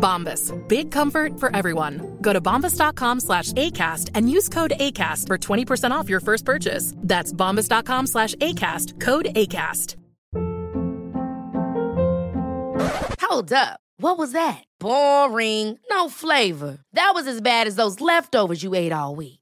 Bombas. Big comfort for everyone. Go to bombas.com slash ACAST and use code ACAST for 20% off your first purchase. That's bombas.com slash ACAST. Code ACAST. Hold up. What was that? Boring. No flavor. That was as bad as those leftovers you ate all week.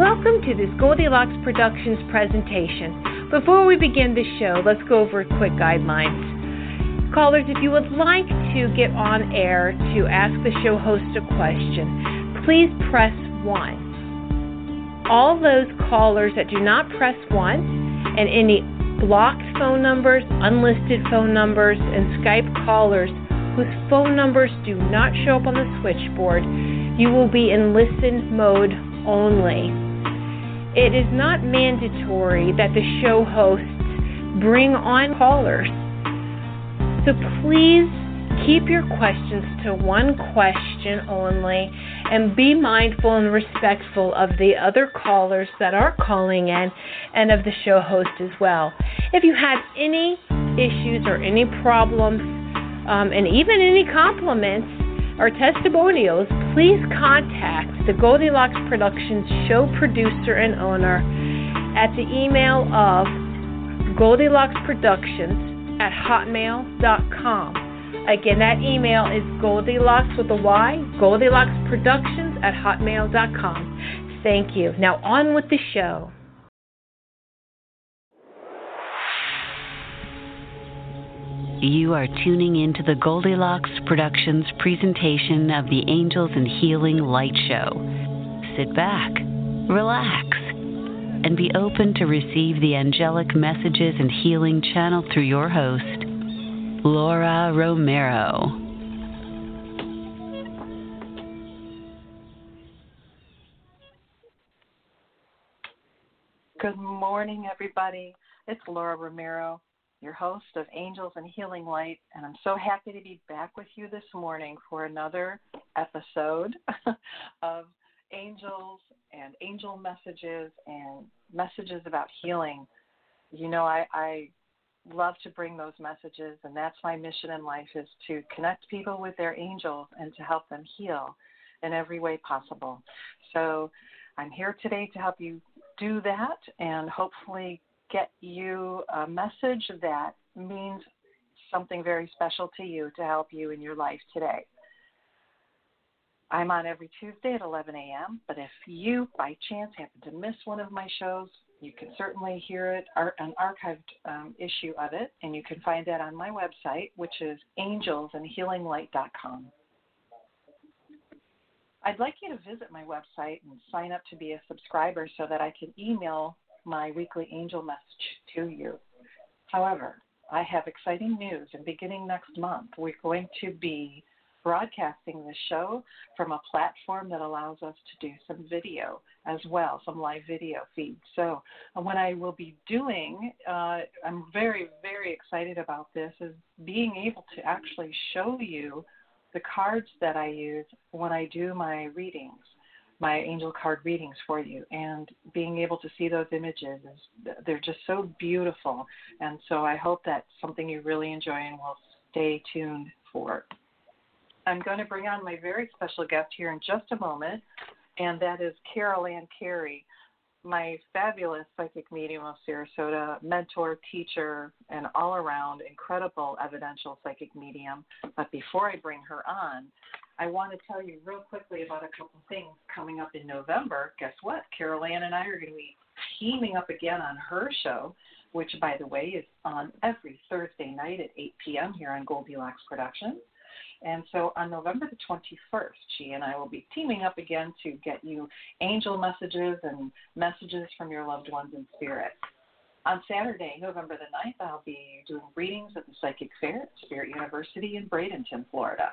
Welcome to this Goldilocks Productions presentation. Before we begin the show, let's go over quick guidelines. Callers, if you would like to get on air to ask the show host a question, please press 1. All those callers that do not press 1 and any blocked phone numbers, unlisted phone numbers, and Skype callers whose phone numbers do not show up on the switchboard, you will be in listen mode only. It is not mandatory that the show hosts bring on callers. So please keep your questions to one question only and be mindful and respectful of the other callers that are calling in and of the show host as well. If you have any issues or any problems, um, and even any compliments, or testimonials, please contact the Goldilocks Productions show producer and owner at the email of Goldilocks Productions at hotmail.com. Again, that email is Goldilocks with a Y, Goldilocks Productions at hotmail.com. Thank you. Now on with the show. You are tuning into the Goldilocks Productions presentation of the Angels and Healing Light Show. Sit back, relax, and be open to receive the angelic messages and healing channeled through your host, Laura Romero. Good morning, everybody. It's Laura Romero your host of Angels and Healing Light, and I'm so happy to be back with you this morning for another episode of angels and angel messages and messages about healing. You know, I, I love to bring those messages, and that's my mission in life is to connect people with their angels and to help them heal in every way possible. So I'm here today to help you do that and hopefully get you a message that means something very special to you to help you in your life today. I'm on every Tuesday at 11 a.m., but if you, by chance, happen to miss one of my shows, you can certainly hear it, an archived um, issue of it, and you can find that on my website, which is angelsandhealinglight.com. I'd like you to visit my website and sign up to be a subscriber so that I can email my weekly angel message to you. However, I have exciting news, and beginning next month, we're going to be broadcasting the show from a platform that allows us to do some video as well, some live video feeds. So, uh, what I will be doing, uh, I'm very, very excited about this, is being able to actually show you the cards that I use when I do my readings, my angel card readings for you, and being able to see those images is they're just so beautiful. And so I hope that's something you really enjoy and will stay tuned for. I'm going to bring on my very special guest here in just a moment, and that is Carol Ann Carey, my fabulous psychic medium of Sarasota, mentor, teacher, and all around incredible evidential psychic medium. But before I bring her on, I want to tell you real quickly about a couple things coming up in November. Guess what? Carol Ann and I are going to be teaming up again on her show, which, by the way, is on every Thursday night at 8 p.m. here on Goldilocks Productions. And so on November the 21st, she and I will be teaming up again to get you angel messages and messages from your loved ones in spirit. On Saturday, November the 9th, I'll be doing readings at the Psychic Fair at Spirit University in Bradenton, Florida,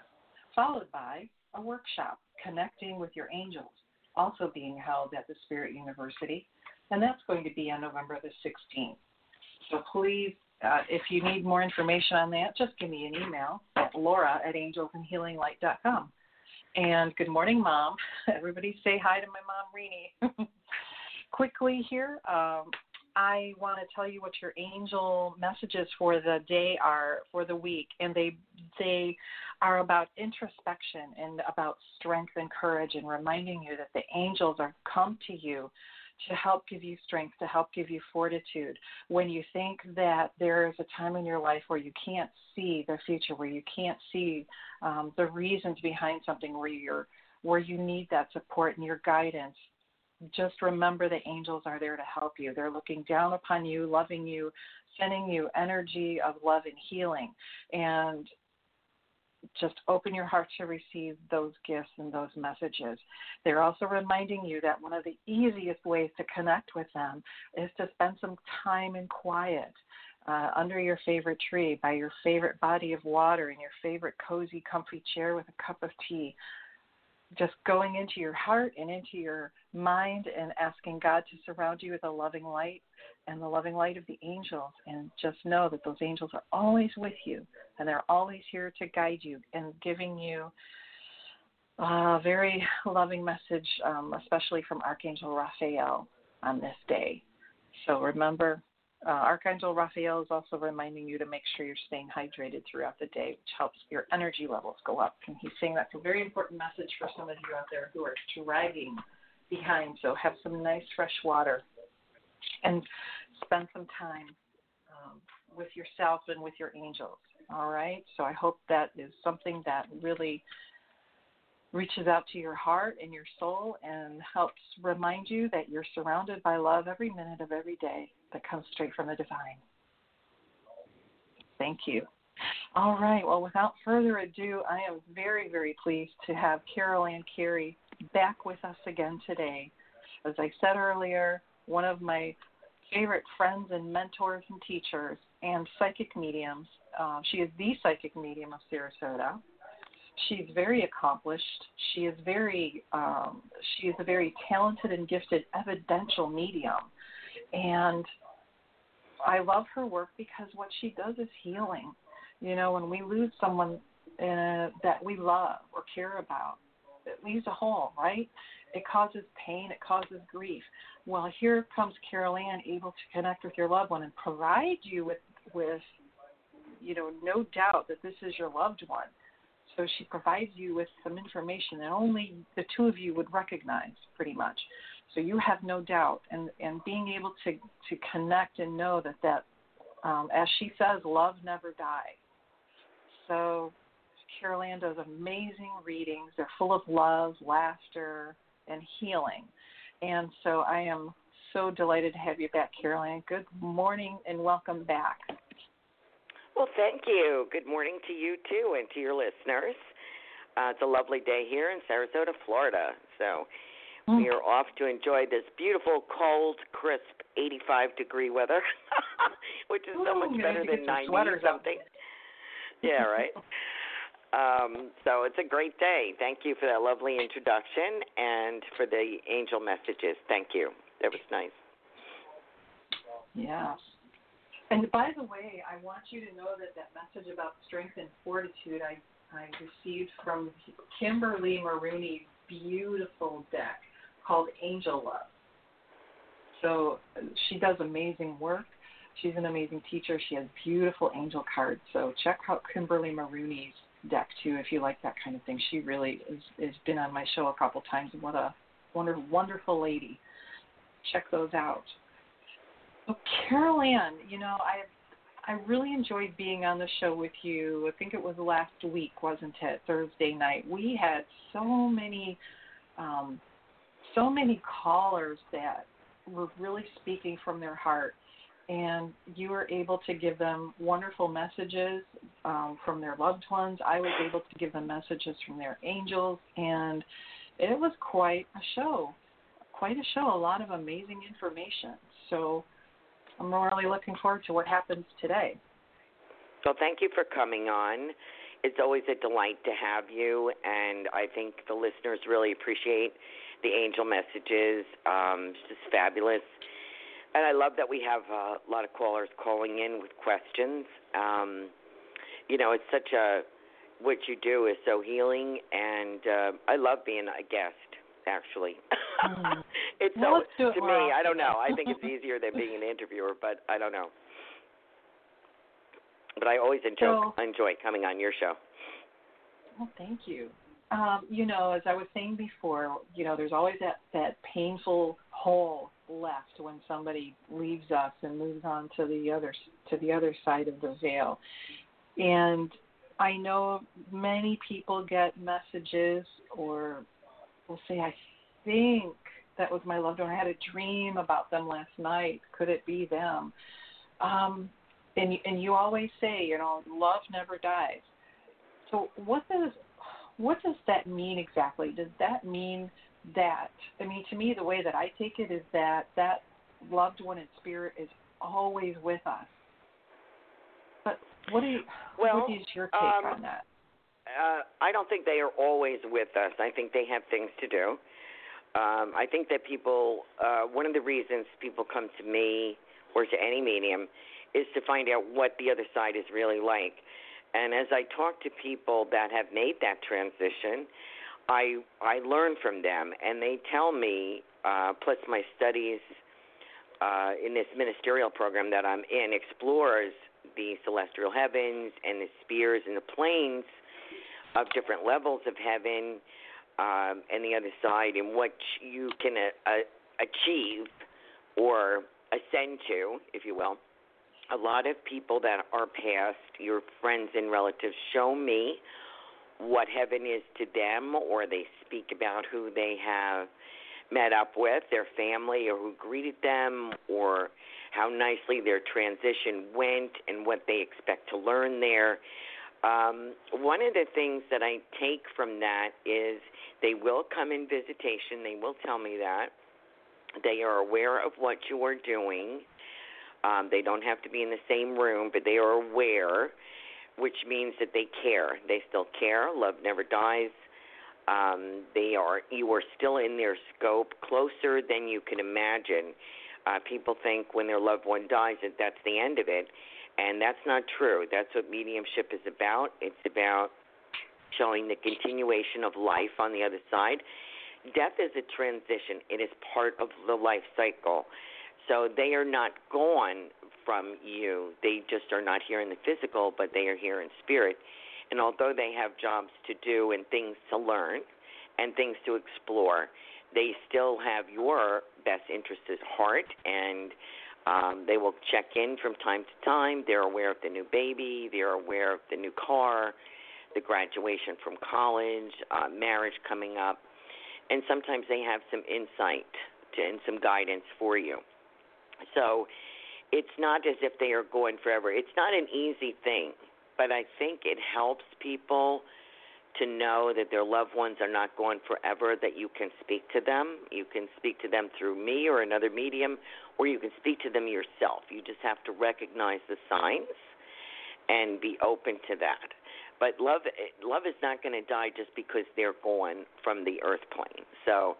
followed by a workshop connecting with your angels, also being held at the Spirit University, and that's going to be on November the 16th. So please uh, if you need more information on that, just give me an email at laura at angelsandhealinglight.com. And good morning, Mom. Everybody say hi to my mom, Reenie. Quickly here, um, I want to tell you what your angel messages for the day are for the week, and they they are about introspection and about strength and courage, and reminding you that the angels are come to you to help give you strength, to help give you fortitude. When you think that there is a time in your life where you can't see the future, where you can't see um, the reasons behind something, where you're where you need that support and your guidance, just remember the angels are there to help you. They're looking down upon you, loving you, sending you energy of love and healing. And just open your heart to receive those gifts and those messages. They're also reminding you that one of the easiest ways to connect with them is to spend some time in quiet. Uh, under your favorite tree, by your favorite body of water, in your favorite cozy, comfy chair with a cup of tea, just going into your heart and into your mind and asking God to surround you with a loving light and the loving light of the angels. And just know that those angels are always with you and they're always here to guide you and giving you a very loving message, um, especially from Archangel Raphael on this day. So remember, uh, Archangel Raphael is also reminding you to make sure you're staying hydrated throughout the day, which helps your energy levels go up. And he's saying that's a very important message for some of you out there who are dragging behind. So have some nice fresh water and spend some time um, with yourself and with your angels. All right. So I hope that is something that really reaches out to your heart and your soul and helps remind you that you're surrounded by love every minute of every day that comes straight from the divine. Thank you. All right. Well, without further ado, I am very, very pleased to have Carol Ann Carey back with us again today. As I said earlier, one of my favorite friends and mentors and teachers and psychic mediums. Uh, she is the psychic medium of Sarasota. She's very accomplished. She is very um, she is a very talented and gifted evidential medium, and I love her work because what she does is healing. You know, when we lose someone uh, that we love or care about, it leaves a hole, right? It causes pain, it causes grief. Well, here comes Carol Ann able to connect with your loved one and provide you with with you know no doubt that this is your loved one. So she provides you with some information that only the two of you would recognize, pretty much. So you have no doubt, and and being able to to connect and know that that, um, as she says, love never dies. so Carol does amazing readings. They're full of love, laughter, and healing. And so I am so delighted to have you back, Carol. Good morning and welcome back. Well, thank you. Good morning to you too and to your listeners. Uh, it's a lovely day here in Sarasota, Florida. So. We are off to enjoy this beautiful, cold, crisp 85 degree weather, which is so much better than 90 or something. yeah, right. Um, so it's a great day. Thank you for that lovely introduction and for the angel messages. Thank you. That was nice. Yeah. And by the way, I want you to know that that message about strength and fortitude I, I received from Kimberly Marooney's beautiful deck called Angel Love. So she does amazing work. She's an amazing teacher. She has beautiful angel cards. So check out Kimberly Marooney's deck too if you like that kind of thing. She really is has been on my show a couple times what a wonderful wonderful lady. Check those out. So Carol Ann, you know, I I really enjoyed being on the show with you. I think it was last week, wasn't it? Thursday night. We had so many um so many callers that were really speaking from their heart and you were able to give them wonderful messages um, from their loved ones. I was able to give them messages from their angels, and it was quite a show. Quite a show, a lot of amazing information. So I'm really looking forward to what happens today. So thank you for coming on. It's always a delight to have you, and I think the listeners really appreciate the angel messages. Um, it's just fabulous and I love that we have a lot of callers calling in with questions. Um, you know, it's such a what you do is so healing, and uh, I love being a guest. Actually, mm. it's well, so to me. I don't know. I think it's easier than being an interviewer, but I don't know. But I always enjoy so, enjoy coming on your show. Well, thank you. Um, you know, as I was saying before, you know, there's always that that painful hole left when somebody leaves us and moves on to the other to the other side of the veil. And I know many people get messages or will say, I think that was my loved one. I had a dream about them last night. Could it be them? Um, and and you always say, you know, love never dies. So what does what does that mean exactly? Does that mean that I mean to me the way that I take it is that that loved one in spirit is always with us. But what do you well, what is your take um, on that? Uh, I don't think they are always with us. I think they have things to do. Um, I think that people, uh, one of the reasons people come to me or to any medium is to find out what the other side is really like. And as I talk to people that have made that transition, I I learn from them, and they tell me. Uh, plus, my studies uh, in this ministerial program that I'm in explores the celestial heavens and the spheres and the planes of different levels of heaven um, and the other side, and what you can uh, uh, achieve or ascend to, if you will. A lot of people that are past, your friends and relatives, show me what heaven is to them, or they speak about who they have met up with, their family, or who greeted them, or how nicely their transition went and what they expect to learn there. Um, one of the things that I take from that is they will come in visitation, they will tell me that. They are aware of what you are doing. Um, they don't have to be in the same room, but they are aware which means that they care. They still care. Love never dies. Um, they are you are still in their scope, closer than you can imagine. Uh, people think when their loved one dies that that's the end of it, and that's not true. That's what mediumship is about. It's about showing the continuation of life on the other side. Death is a transition. It is part of the life cycle. So they are not gone from you. They just are not here in the physical, but they are here in spirit. And although they have jobs to do and things to learn and things to explore, they still have your best interests at heart. And Um, they will check in from time to time. They're aware of the new baby. They're aware of the new car, the graduation from college, uh, marriage coming up, and sometimes they have some insight to, and some guidance for you. So it's not as if they are going forever. It's not an easy thing, but I think it helps people to know that their loved ones are not going forever, that you can speak to them. You can speak to them through me or another medium, or you can speak to them yourself. You just have to recognize the signs and be open to that. But love, eh, love is not going to die just because they're gone from the earth plane. So,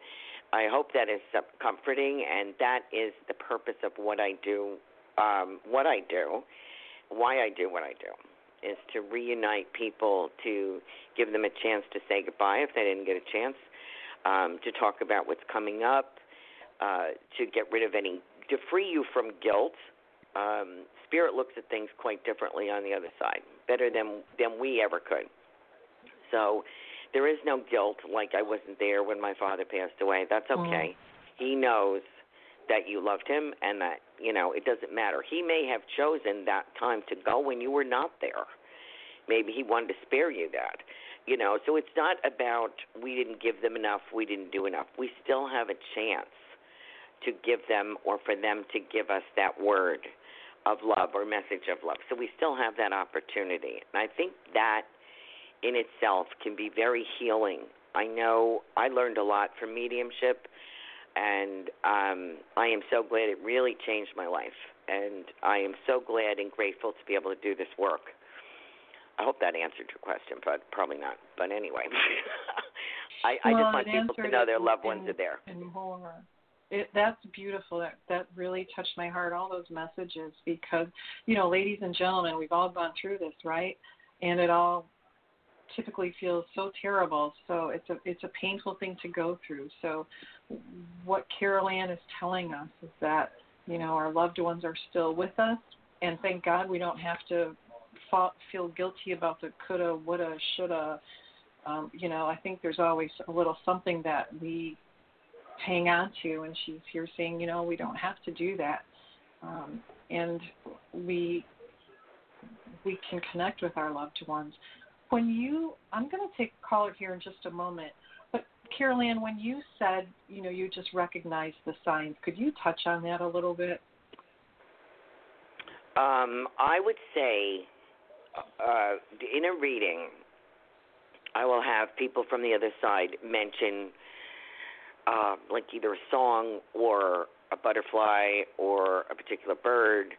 I hope that is comforting, and that is the purpose of what I do. Um, what I do, why I do what I do is to reunite people, to give them a chance to say goodbye if they didn't get a chance, um, to talk about what's coming up, uh, to get rid of any, to free you from guilt. Um, Spirit looks at things quite differently on the other side, better than than we ever could. So there is no guilt, like I wasn't there when my father passed away. That's okay. Mm. He knows that you loved him and that you know it doesn't matter he may have chosen that time to go when you were not there maybe he wanted to spare you that you know so it's not about we didn't give them enough we didn't do enough we still have a chance to give them or for them to give us that word of love or message of love so we still have that opportunity and i think that in itself can be very healing i know i learned a lot from mediumship and um, I am so glad it really changed my life. And I am so glad and grateful to be able to do this work. I hope that answered your question, but probably not. But anyway, I, well, I just want people to know their loved and, ones are there. And more. It, that's beautiful. That that really touched my heart. All those messages, because you know, ladies and gentlemen, we've all gone through this, right? And it all typically feels so terrible. So it's a it's a painful thing to go through. So what Carol Ann is telling us is that you know our loved ones are still with us, and thank God we don't have to feel guilty about the coulda, woulda, shoulda. Um, you know, I think there's always a little something that we hang on to, and she's here saying, you know, we don't have to do that, um, and we we can connect with our loved ones. When you, I'm going to take a caller here in just a moment. but Carol Ann, when you said, you know, you just recognized the signs, could you touch on that a little bit? Um, I would say uh, in a reading, I will have people from the other side mention, uh, like either a song or a butterfly or a particular bird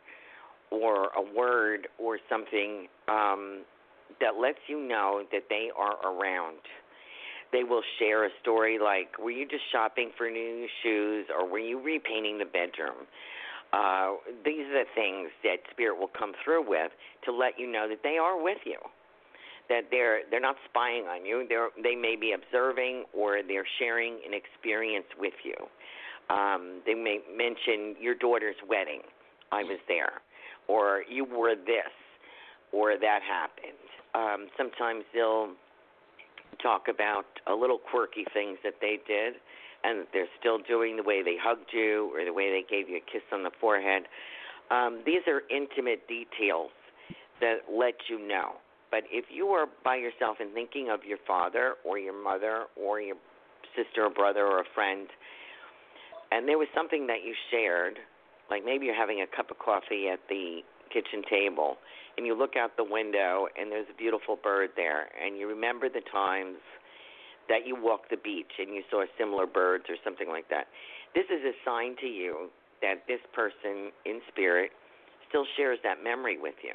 or a word or something um, that lets you know that they are around they will share a story like, "Were you just shopping for new shoes, or were you repainting the bedroom?" Uh, these are the things that spirit will come through with to let you know that they are with you, that they're they're not spying on you. They're they may be observing or they're sharing an experience with you. Um, they may mention your daughter's wedding. I was there, or you wore this, or that happened. Um, sometimes they'll talk about a little quirky things that they did and that they're still doing the way they hugged you or the way they gave you a kiss on the forehead. Um, these are intimate details that let you know. But if you are by yourself and thinking of your father or your mother or your sister or brother or a friend, and there was something that you shared, like maybe you're having a cup of coffee at the kitchen table, and you look out the window and there's a beautiful bird there and you remember the times that you walked the beach and you saw similar birds or something like that. This is a sign to you that this person in spirit still shares that memory with you.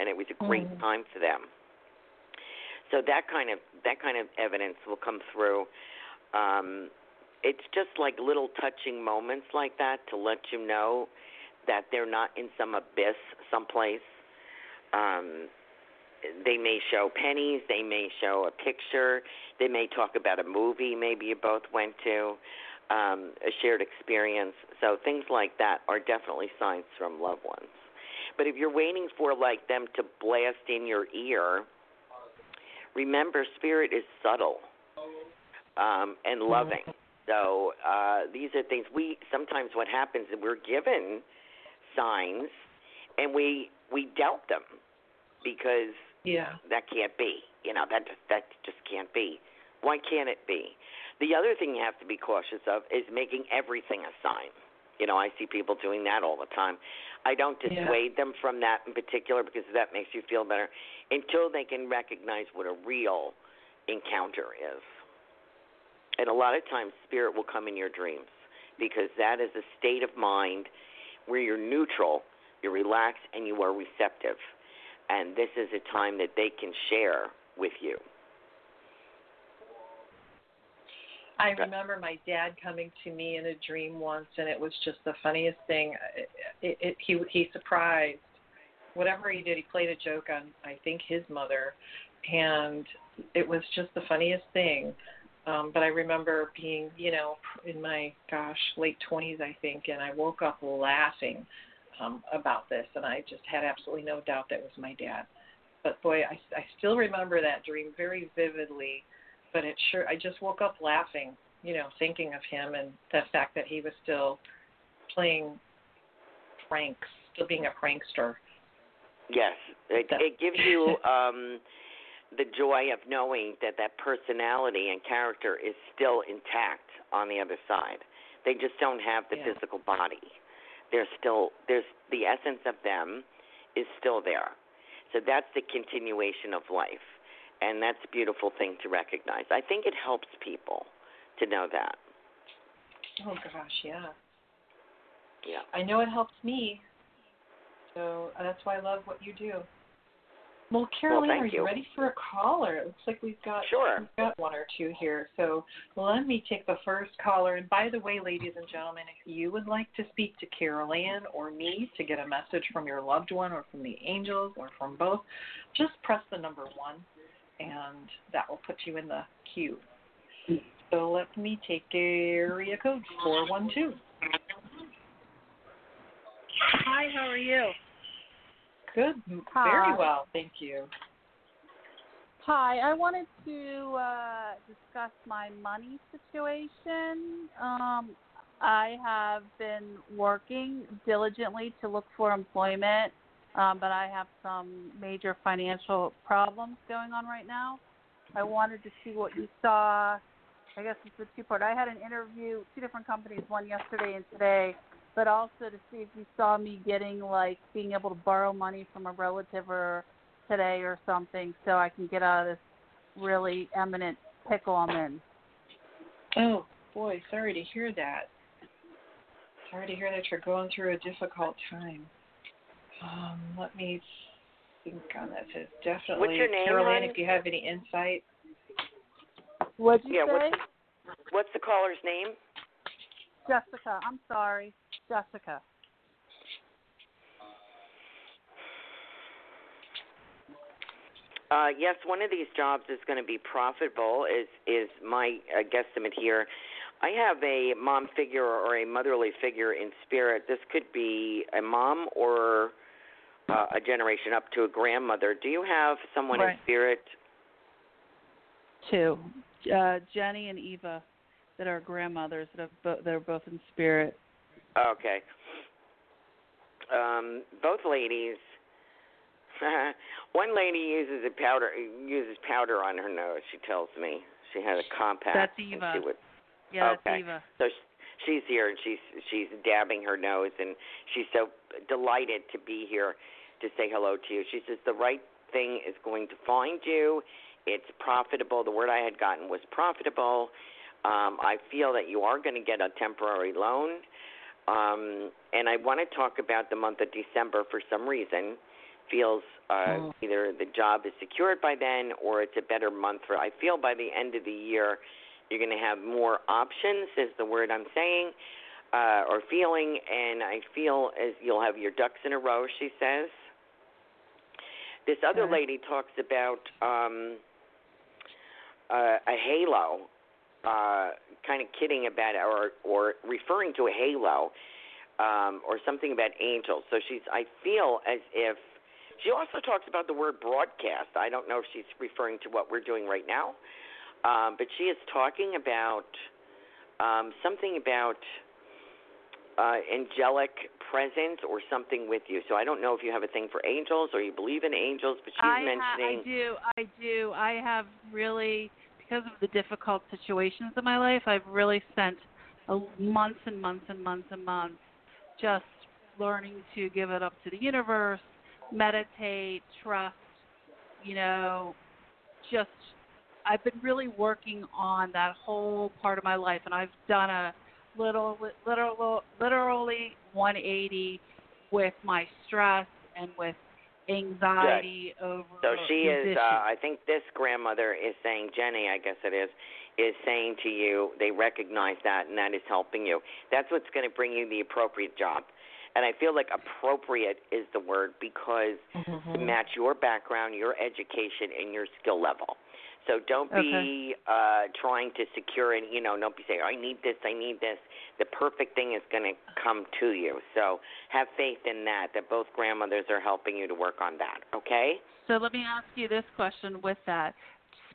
And it was a great mm. time for them. So that kind of that kind of evidence will come through. Um, it's just like little touching moments like that to let you know that they're not in some abyss someplace um, they may show pennies, they may show a picture, they may talk about a movie maybe you both went to, um, a shared experience. So things like that are definitely signs from loved ones. But if you're waiting for like them to blast in your ear, remember spirit is subtle um, and loving. So uh, these are things we sometimes what happens is we're given signs and we we doubt them because Yeah. that can't be. You know, that just, that just can't be. Why can't it be? The other thing you have to be cautious of is making everything a sign. You know, I see people doing that all the time. I don't Yeah. dissuade them from that in particular because that makes you feel better until they can recognize what a real encounter is. And a lot of times, spirit will come in your dreams because that is a state of mind where you're neutral, you're relaxed, and you are receptive. And this is a time that they can share with you. I remember my dad coming to me in a dream once, and it was just the funniest thing. It, it, he he surprised whatever he did. He played a joke on I think his mother, and it was just the funniest thing. Um, but I remember being, you know, in my gosh late twenties, I think, and I woke up laughing um, about this, and I just had absolutely no doubt that was my dad. But boy, I I still remember that dream very vividly but it sure I just woke up laughing, you know, thinking of him and the fact that he was still playing pranks, still being a prankster. Yes, it, it gives you um, the joy of knowing that that personality and character is still intact on the other side. They just don't have the Yeah. physical body. They're still there's the essence of them is still there. So that's the continuation of life. And that's a beautiful thing to recognize. I think it helps people to know that. Oh gosh, yeah. Yeah. I know it helps me. So uh, that's why I love what you do. Well, Carol Ann, thank are you you. ready for a caller? It looks like we've got Sure. we've got one or two here. So let me take the first caller. And by the way, ladies and gentlemen, if you would like to speak to Carol Ann or me to get a message from your loved one or from the angels or from both, just press the number one, and that will put you in the queue. So let me take area code four one two. Hi, how are you? Good, very well, thank you. Hi, I wanted to uh, discuss my money situation. Um, I have been working diligently to look for employment, um, but I have some major financial problems going on right now. I wanted to see what you saw. I guess it's a two part. I had an interview, two different companies, one yesterday and today, but also to see if you saw me getting like being able to borrow money from a relative or today or something so I can get out of this really eminent pickle I'm in. Oh boy, sorry to hear that. Sorry to hear that you're going through a difficult time. Um, let me think on this. It's definitely What's your name, Caroline, hon? if you have any insight. What'd you Yeah, say? what's What's the caller's name? Jessica. I'm sorry. Jessica. Uh, yes, one of these jobs is going to be profitable. Is is my uh, guesstimate here? I have a mom figure or a motherly figure in spirit. This could be a mom or uh, a generation up to a grandmother. Do you have someone in spirit? Two. Uh, Jenny and Eva that are grandmothers that are, bo- that are both in spirit. Okay. Um, both ladies. one lady uses a powder uses powder on her nose. She tells me she had a compact. That's Eva. She would, Yeah, Okay. that's Eva. So sh- she's here and she's she's dabbing her nose and she's so delighted to be here to say hello to you. She says the right thing is going to find you. It's profitable. The word I had gotten was profitable. Um, I feel that you are going to get a temporary loan. Um, and I want to talk about the month of December for some reason. Feels uh, Oh. either the job is secured by then or it's a better month for. I feel by the end of the year you're going to have more options, is the word I'm saying, uh, or feeling, and I feel as you'll have your ducks in a row, she says. This other Okay. lady talks about um, uh, a halo, uh, kind of kidding about it, or, or referring to a halo, um, or something about angels. So she's, I feel as if, she also talks about the word broadcast. I don't know if she's referring to what we're doing right now. Um, but she is talking about um, something about uh, angelic presence or something with you. So I don't know if you have a thing for angels or you believe in angels, but she's I mentioning. Ha- I do. I do. I have really, because of the difficult situations in my life, I've really spent months and months and months and months just learning to give it up to the universe, meditate, trust, you know, just I've been really working on that whole part of my life and I've done a little literal literally 180 with my stress and with anxiety Good. over So she is. Uh, I think this grandmother is saying, Jenny, I guess it is, is saying to you, they recognize that, and that is helping you. That's what's going to bring you the appropriate job. And I feel like appropriate is the word because Mm-hmm. to match your background, your education, and your skill level. So don't be uh, trying to secure and you know don't be saying I need this, I need this. The perfect thing is going to come to you. So have faith in that. That both grandmothers are helping you to work on that. Okay. So let me ask you this question with that.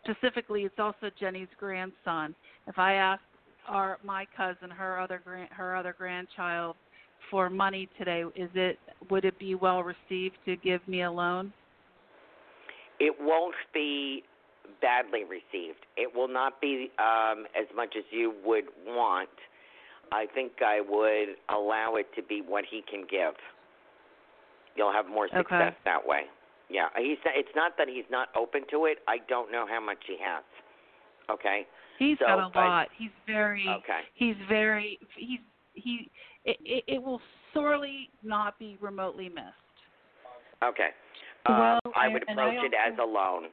Specifically, it's also Jenny's grandson. If I ask our my cousin, her other grand, her other grandchild, for money today, is it would it be well received to give me a loan? It won't be badly received. It will not be um, as much as you would want. I think I would allow it to be what he can give. You'll have more success Okay. that way. Yeah, he's. It's not that he's not open to it. I don't know how much he has. Okay. He's So, got a but- lot. He's very. Okay. He's very. He's he. It, it, it will sorely not be remotely missed. Okay. Well, um, I would and I approach it as a loan.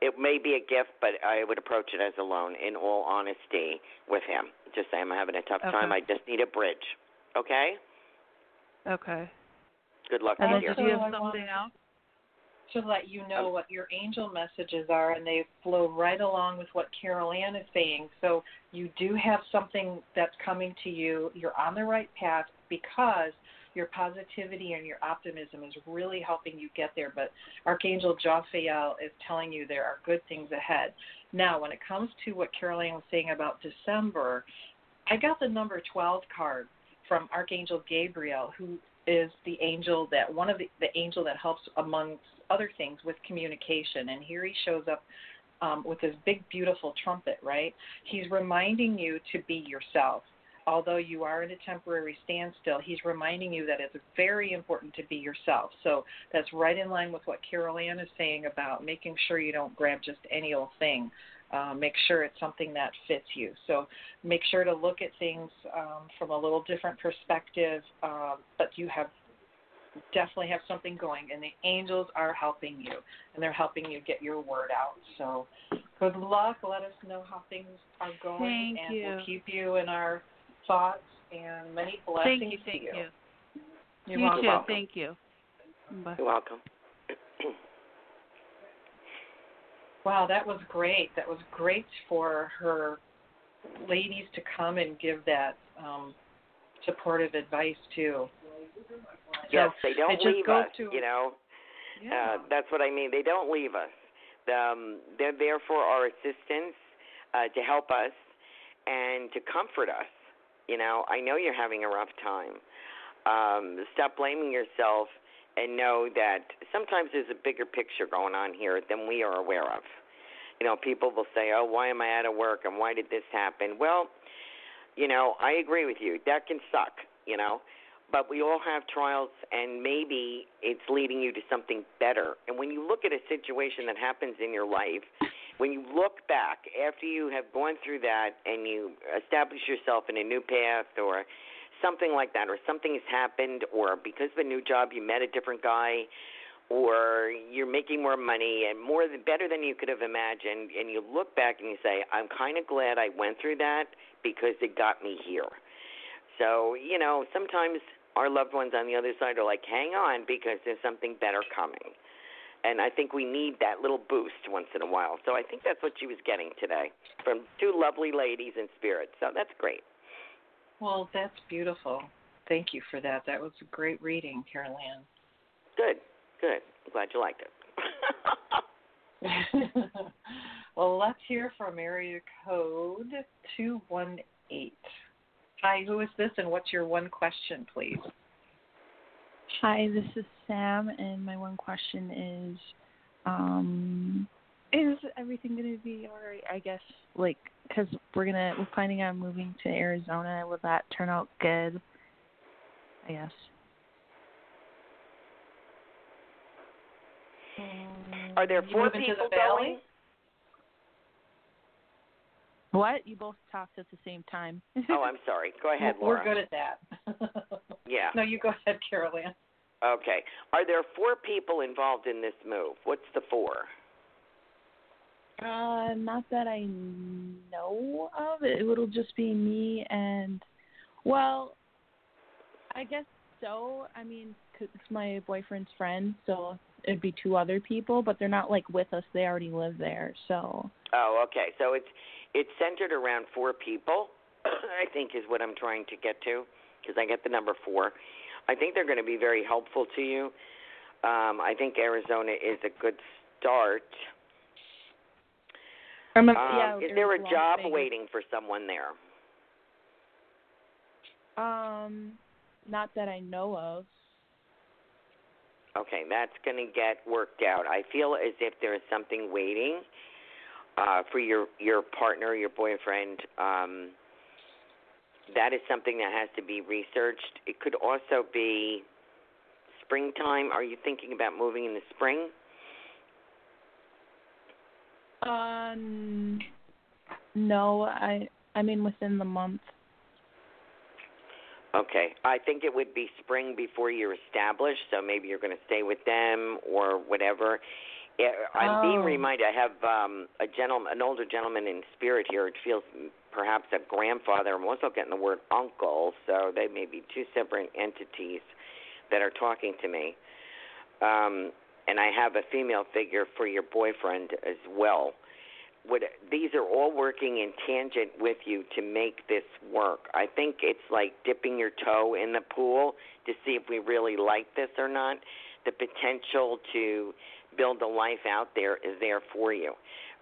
It may be a gift, but I would approach it as a loan. In all honesty, with him, just say I'm having a tough time. I just need a bridge. Okay. Okay. Good luck And with then your. did you have Also, I want- something else? to let you know oh. what your angel messages are, and they flow right along with what Carol Ann is saying. So you do have something that's coming to you. You're on the right path because your positivity and your optimism is really helping you get there. But Archangel Jophiel is telling you there are good things ahead. Now, when it comes to what Carol Ann was saying about December, I got the number 12 card from Archangel Gabriel, who is the angel that one of the, the angel that helps amongst other things with communication. And here he shows up um, with his big, beautiful trumpet, right? He's reminding you to be yourself. Although you are in a temporary standstill, he's reminding you that it's very important to be yourself. So that's right in line with what Carol Ann is saying about making sure you don't grab just any old thing. Uh, make sure it's something that fits you. So make sure to look at things um, from a little different perspective, uh, but you have definitely have something going, and the angels are helping you, and they're helping you get your word out. So, good luck. Let us know how things are going, Thank and you. we'll keep you in our thoughts. And many blessings Thank you. to Thank you. you. You're you welcome. too. Thank you. Bye. You're welcome. Wow, that was great. That was great for her ladies to come and give that um, supportive advice too. yes, So they don't leave go us. to- You know. Yeah. Uh, that's what I mean. They don't leave us. Um, they're there for our assistance, uh, to help us, and to comfort us. You know, I know you're having a rough time. Um, stop blaming yourself and know that sometimes there's a bigger picture going on here than we are aware of. You know, people will say, "Oh, why am I out of work? And why did this happen?" Well, you know, I agree with you. That can suck. You know, but we all have trials and maybe it's leading you to something better and when you look at a situation that happens in your life when you look back after you have gone through that and you establish yourself in a new path or something like that or something has happened or because of a new job you met a different guy or you're making more money and more than better than you could have imagined and you look back and you say i'm kind of glad i went through that because it got me here so, you know, sometimes our loved ones on the other side are like, hang on because there's something better coming. And I think we need that little boost once in a while. So I think that's what she was getting today from two lovely ladies in spirit. So that's great. Well, that's beautiful. Thank you for that. That was a great reading, Carol Ann. Good, good. I'm glad you liked it. well, let's hear from area code 218. Hi, who is this, and what's your one question, please? Hi, this is Sam, and my one question is, um, is everything gonna be all right? I guess, like, because we're gonna we're planning on moving to Arizona. Will that turn out good? I guess. Are there four people the going? What? You both talked at the same time. Oh, I'm sorry. Go ahead, Laura. We're good at that. Yeah. No, you go ahead, Carol Ann. Okay. Are there four people involved in this move? What's the four? Uh, not that I know of. It will just be me and, well, I guess so. I mean, 'cause it's my boyfriend's friend, so it'd be two other people, but they're not like with us. They already live there, so. Oh, okay. So it's it's centered around four people. I think is what I'm trying to get to because I get the number four. I think they're going to be very helpful to you. Um, I think Arizona is a good start. Um, yeah, is there a job Vegas. waiting for someone there? Um, not that I know of. Okay, that's going to get worked out. I feel as if there is something waiting uh, for your your partner, your boyfriend. Um, that is something that has to be researched. It could also be springtime. Are you thinking about moving in the spring? Um, no, I I mean within the month. Okay, I think it would be spring before you're established, so maybe you're going to stay with them or whatever. I'm being Oh. reminded. I have um, a gentleman, an older gentleman in spirit here. It feels perhaps a grandfather. I'm also getting the word uncle, so they may be two separate entities that are talking to me. Um, and I have a female figure for your boyfriend as well. Would these are all working in tangent with you to make this work? I think it's like dipping your toe in the pool to see if we really like this or not. The potential to build a life out there is there for you.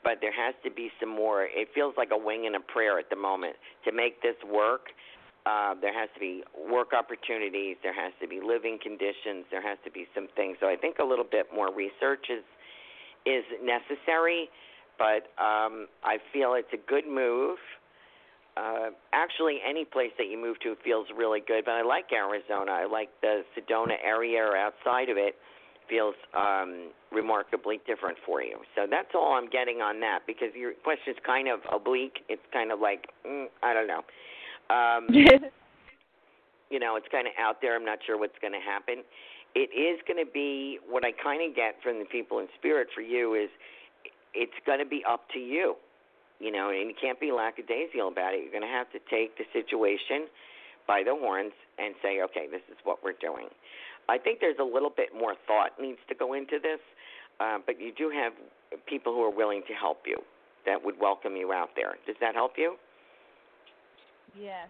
But there has to be some more. It feels like a wing and a prayer at the moment to make this work. Uh, there has to be work opportunities. There has to be living conditions. There has to be some things. So I think a little bit more research is is necessary. But um, I feel it's a good move. Uh, actually, any place that you move to feels really good. But I like Arizona. I like the Sedona area or outside of it feels um, remarkably different for you. So that's all I'm getting on that because your question is kind of oblique. It's kind of like mm, I don't know. Um, you know, it's kind of out there. I'm not sure what's going to happen. It is going to be what I kind of get from the people in spirit for you is it's going to be up to you. You know, and you can't be lackadaisical about it. You're going to have to take the situation by the horns and say, okay, this is what we're doing. I think there's a little bit more thought needs to go into this, uh, but you do have people who are willing to help you that would welcome you out there. Does that help you? Yes.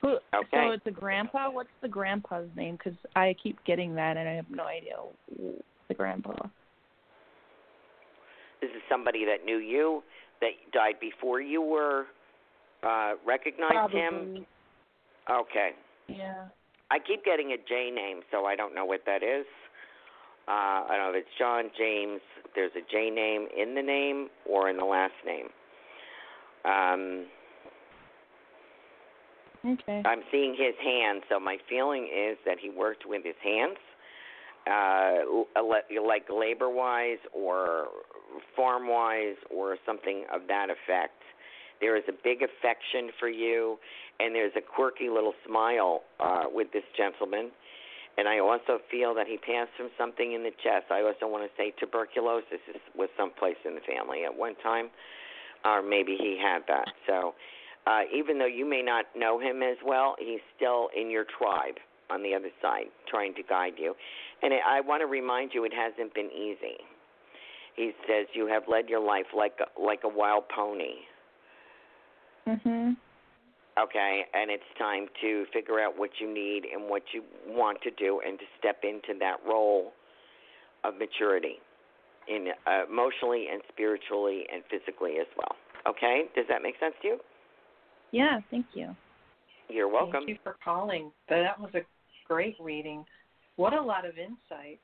Who, Okay. So it's a grandpa. What's the grandpa's name? Because I keep getting that, and I have no idea wh- the grandpa. This is somebody that knew you, that died before you were uh, recognized him. Okay. Yeah. I keep getting a J name, so I don't know what that is. Uh, I don't know if it's John James. There's a J name in the name or in the last name. Um, Okay. I'm seeing his hands, so my feeling is that he worked with his hands, uh, like labor wise or farm wise or something of that effect. There is a big affection for you, and there's a quirky little smile uh, with this gentleman. And I also feel that he passed from something in the chest. I also want to say tuberculosis is, was someplace in the family at one time, or maybe he had that. So uh, even though you may not know him as well, he's still in your tribe on the other side, trying to guide you. And I want to remind you, it hasn't been easy. He says you have led your life like a, like a wild pony. Mhm. Okay, and it's time to figure out what you need and what you want to do, and to step into that role of maturity, in uh, emotionally and spiritually and physically as well. Okay, does that make sense to you? Yeah. Thank you. You're welcome. Thank you for calling. That was a great reading. What a lot of insight.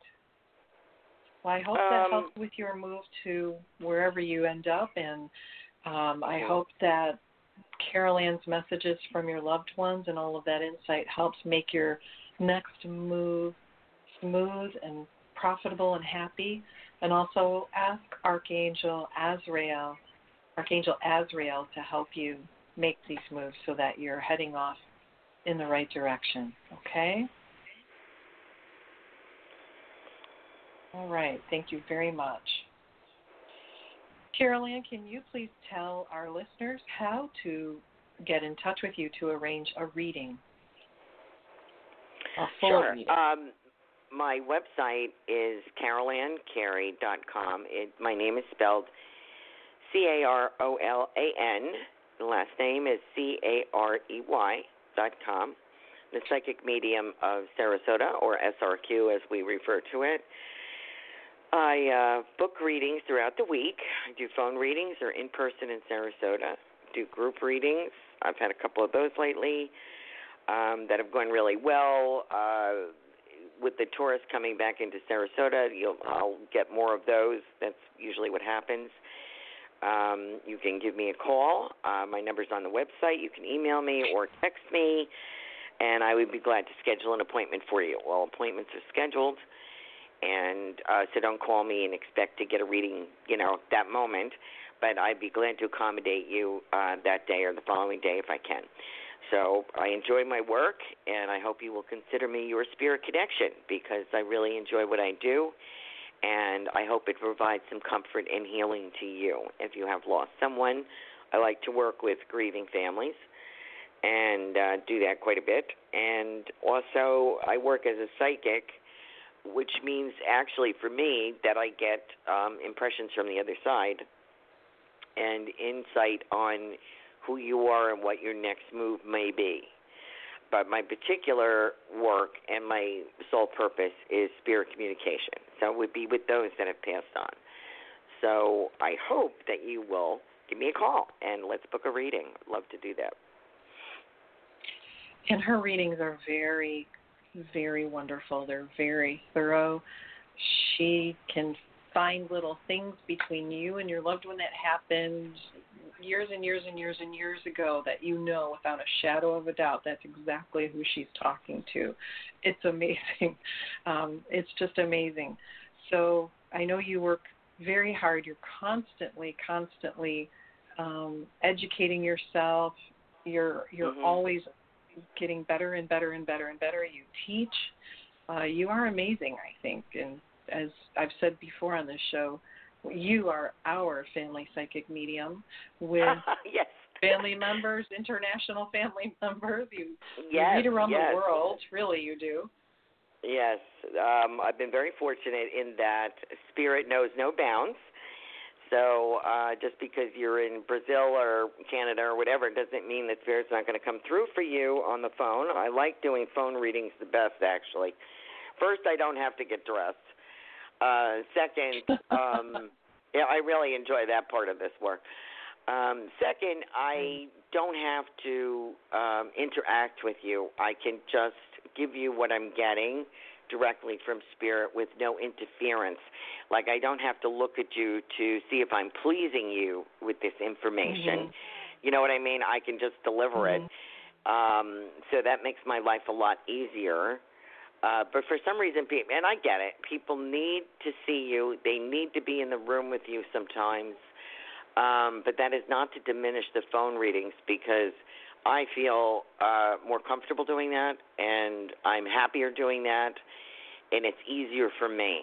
Well, I hope that Um, helps with your move to wherever you end up, and um, I hope that Carol Ann's messages from your loved ones and all of that insight helps make your next move smooth and profitable and happy. And also ask Archangel Azrael, Archangel Azrael, to help you make these moves so that you're heading off in the right direction. Okay? All right. Thank you very much. Carol Ann, can you please tell our listeners how to get in touch with you to arrange a reading? A Sure. reading. Um, my website is carolancarey.com. It, my name is spelled C A R O L A N. The last name is C A R E Y dot com. The psychic medium of Sarasota, or SRQ as we refer to it. I uh, book readings throughout the week. I do phone readings or in person in Sarasota. Do group readings. I've had a couple of those lately um, that have gone really well. Uh, with the tourists coming back into Sarasota, you'll I'll get more of those. That's usually what happens. Um, you can give me a call. Uh, my number's on the website. You can email me or text me, and I would be glad to schedule an appointment for you. Well, appointments are scheduled, and uh, so don't call me and expect to get a reading, you know, that moment. But I'd be glad to accommodate you uh, that day or the following day if I can. So I enjoy my work, and I hope you will consider me your spirit connection because I really enjoy what I do, and I hope it provides some comfort and healing to you. If you have lost someone, I like to work with grieving families and uh, do that quite a bit. And also, I work as a psychic, which means actually for me that I get um, impressions from the other side and insight on who you are and what your next move may be. But my particular work and my sole purpose is spirit communication. So it would be with those that have passed on. So I hope that you will give me a call and let's book a reading. I'd love to do that. And her readings are very, very wonderful. They're very thorough. She can find little things between you and your loved one that happened years and years and years and years ago that you know without a shadow of a doubt that's exactly who she's talking to. It's amazing. Um, it's just amazing. So I know you work very hard. You're constantly, constantly um, educating yourself. You're you're Mhm. always getting better and better and better and better. You teach. Uh, you are amazing, I think. And as I've said before on this show, you are our family psychic medium with yes. family members, international family members. You, Yes, you read around yes. the world, really, you do. Yes, um, I've been very fortunate in that spirit knows no bounds. So uh, just because you're in Brazil or Canada or whatever doesn't mean that spirit's not going to come through for you on the phone. I like doing phone readings the best, actually. First, I don't have to get dressed. Uh, second, um, yeah, I really enjoy that part of this work. Um, second, I don't have to um, interact with you. I can just give you what I'm getting directly from spirit with no interference. Like I don't have to look at you to see if I'm pleasing you with this information. Mhm. You know what I mean? I can just deliver it. Um, so that makes my life a lot easier. Uh, but for some reason, people, and I get it, people need to see you. They need to be in the room with you sometimes. Um, but that is not to diminish the phone readings because I feel uh, more comfortable doing that, and I'm happier doing that, and it's easier for me.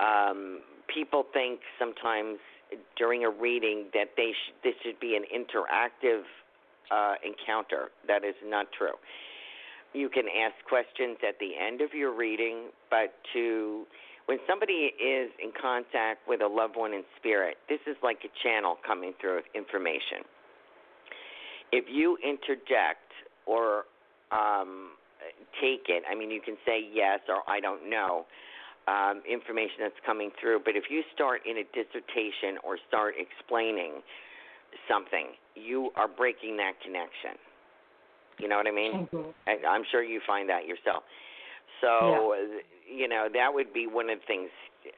Um, people think sometimes during a reading that they sh- this should be an interactive uh, encounter. That is not true. You can ask questions at the end of your reading, but to when somebody is in contact with a loved one in spirit, this is like a channel coming through with information. If you interject or um, take it, I mean, you can say yes or I don't know um, information that's coming through, but if you start in a dissertation or start explaining something, you are breaking that connection. You know what I mean? Mhm. I, I'm sure you find that yourself. So, uh, you know, that would be one of the things.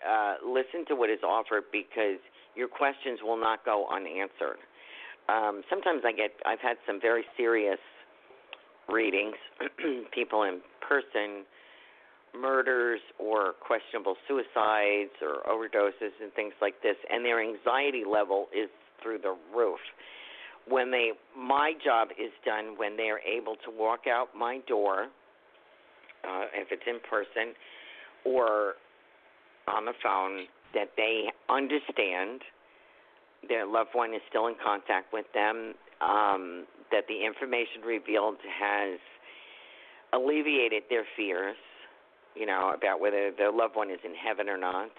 Uh, listen to what is offered because your questions will not go unanswered. Um, sometimes I get, I've had some very serious readings, people in person, murders or questionable suicides or overdoses and things like this, and their anxiety level is through the roof. When they, my job is done when they are able to walk out my door, uh, if it's in person or on the phone, that they understand their loved one is still in contact with them, um, that the information revealed has alleviated their fears, you know, about whether their loved one is in heaven or not.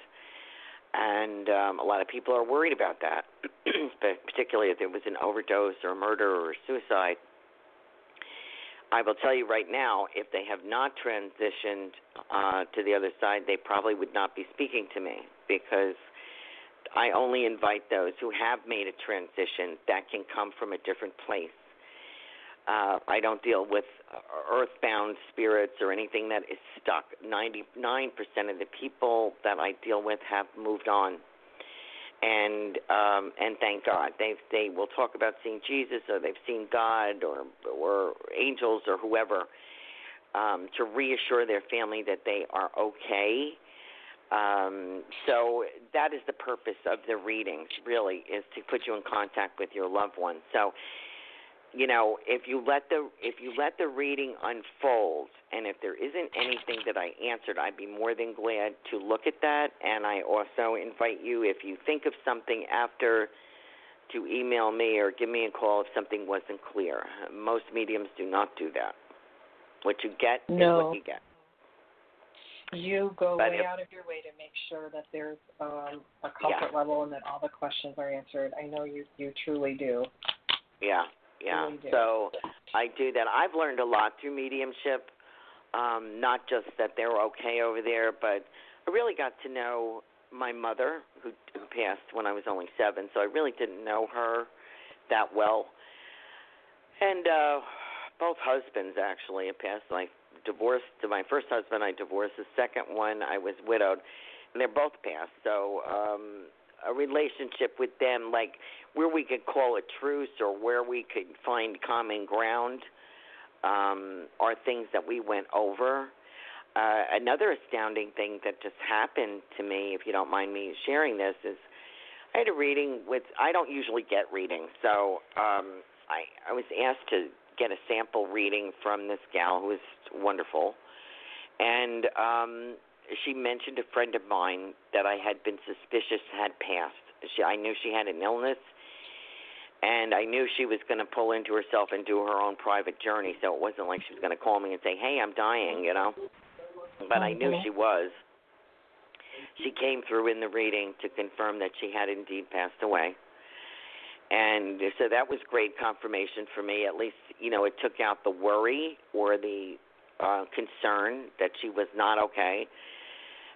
And um, a lot of people are worried about that, particularly if there was an overdose or murder or suicide. I will tell you right now, if they have not transitioned uh, to the other side, they probably would not be speaking to me because I only invite those who have made a transition that can come from a different place. Uh, I don't deal with earthbound spirits or anything that is stuck. 99% of the people that I deal with have moved on. And um, and thank God they they will talk about seeing Jesus or they've seen God or or angels or whoever um, to reassure their family that they are okay. Um, so that is the purpose of the readings, really, is to put you in contact with your loved one. So you know, if you let the if you let the reading unfold, and if there isn't anything that I answered, I'd be more than glad to look at that. And I also invite you, if you think of something after, to email me or give me a call if something wasn't clear. Most mediums do not do that. What you get No. is what you get. You go But way out of your way to make sure that there's um, a comfort level and that all the questions are answered. I know you you truly do. Yeah, yeah. Really do. So I do that. I've learned a lot through mediumship. Um, not just that they're okay over there, but I really got to know my mother, who, who passed when I was only seven. So I really didn't know her that well. And uh, both husbands actually had passed. I divorced to my first husband. I divorced the second one. I was widowed, and they're both passed. So um, a relationship with them, like where we could call a truce or where we could find common ground, um, are things that we went over. Uh, another astounding thing that just happened to me, if you don't mind me sharing this, is I had a reading with. I don't usually get readings, so um, I I was asked to get a sample reading from this gal who was wonderful, and um, she mentioned a friend of mine that I had been suspicious had passed. She, I knew she had an illness, and I knew she was going to pull into herself and do her own private journey. So it wasn't like she was going to call me and say, "Hey, I'm dying," you know. But I knew Mhm. she was. She came through in the reading to confirm that she had indeed passed away. And so that was great confirmation for me. At least, you know, it took out the worry or the uh, concern that she was not okay.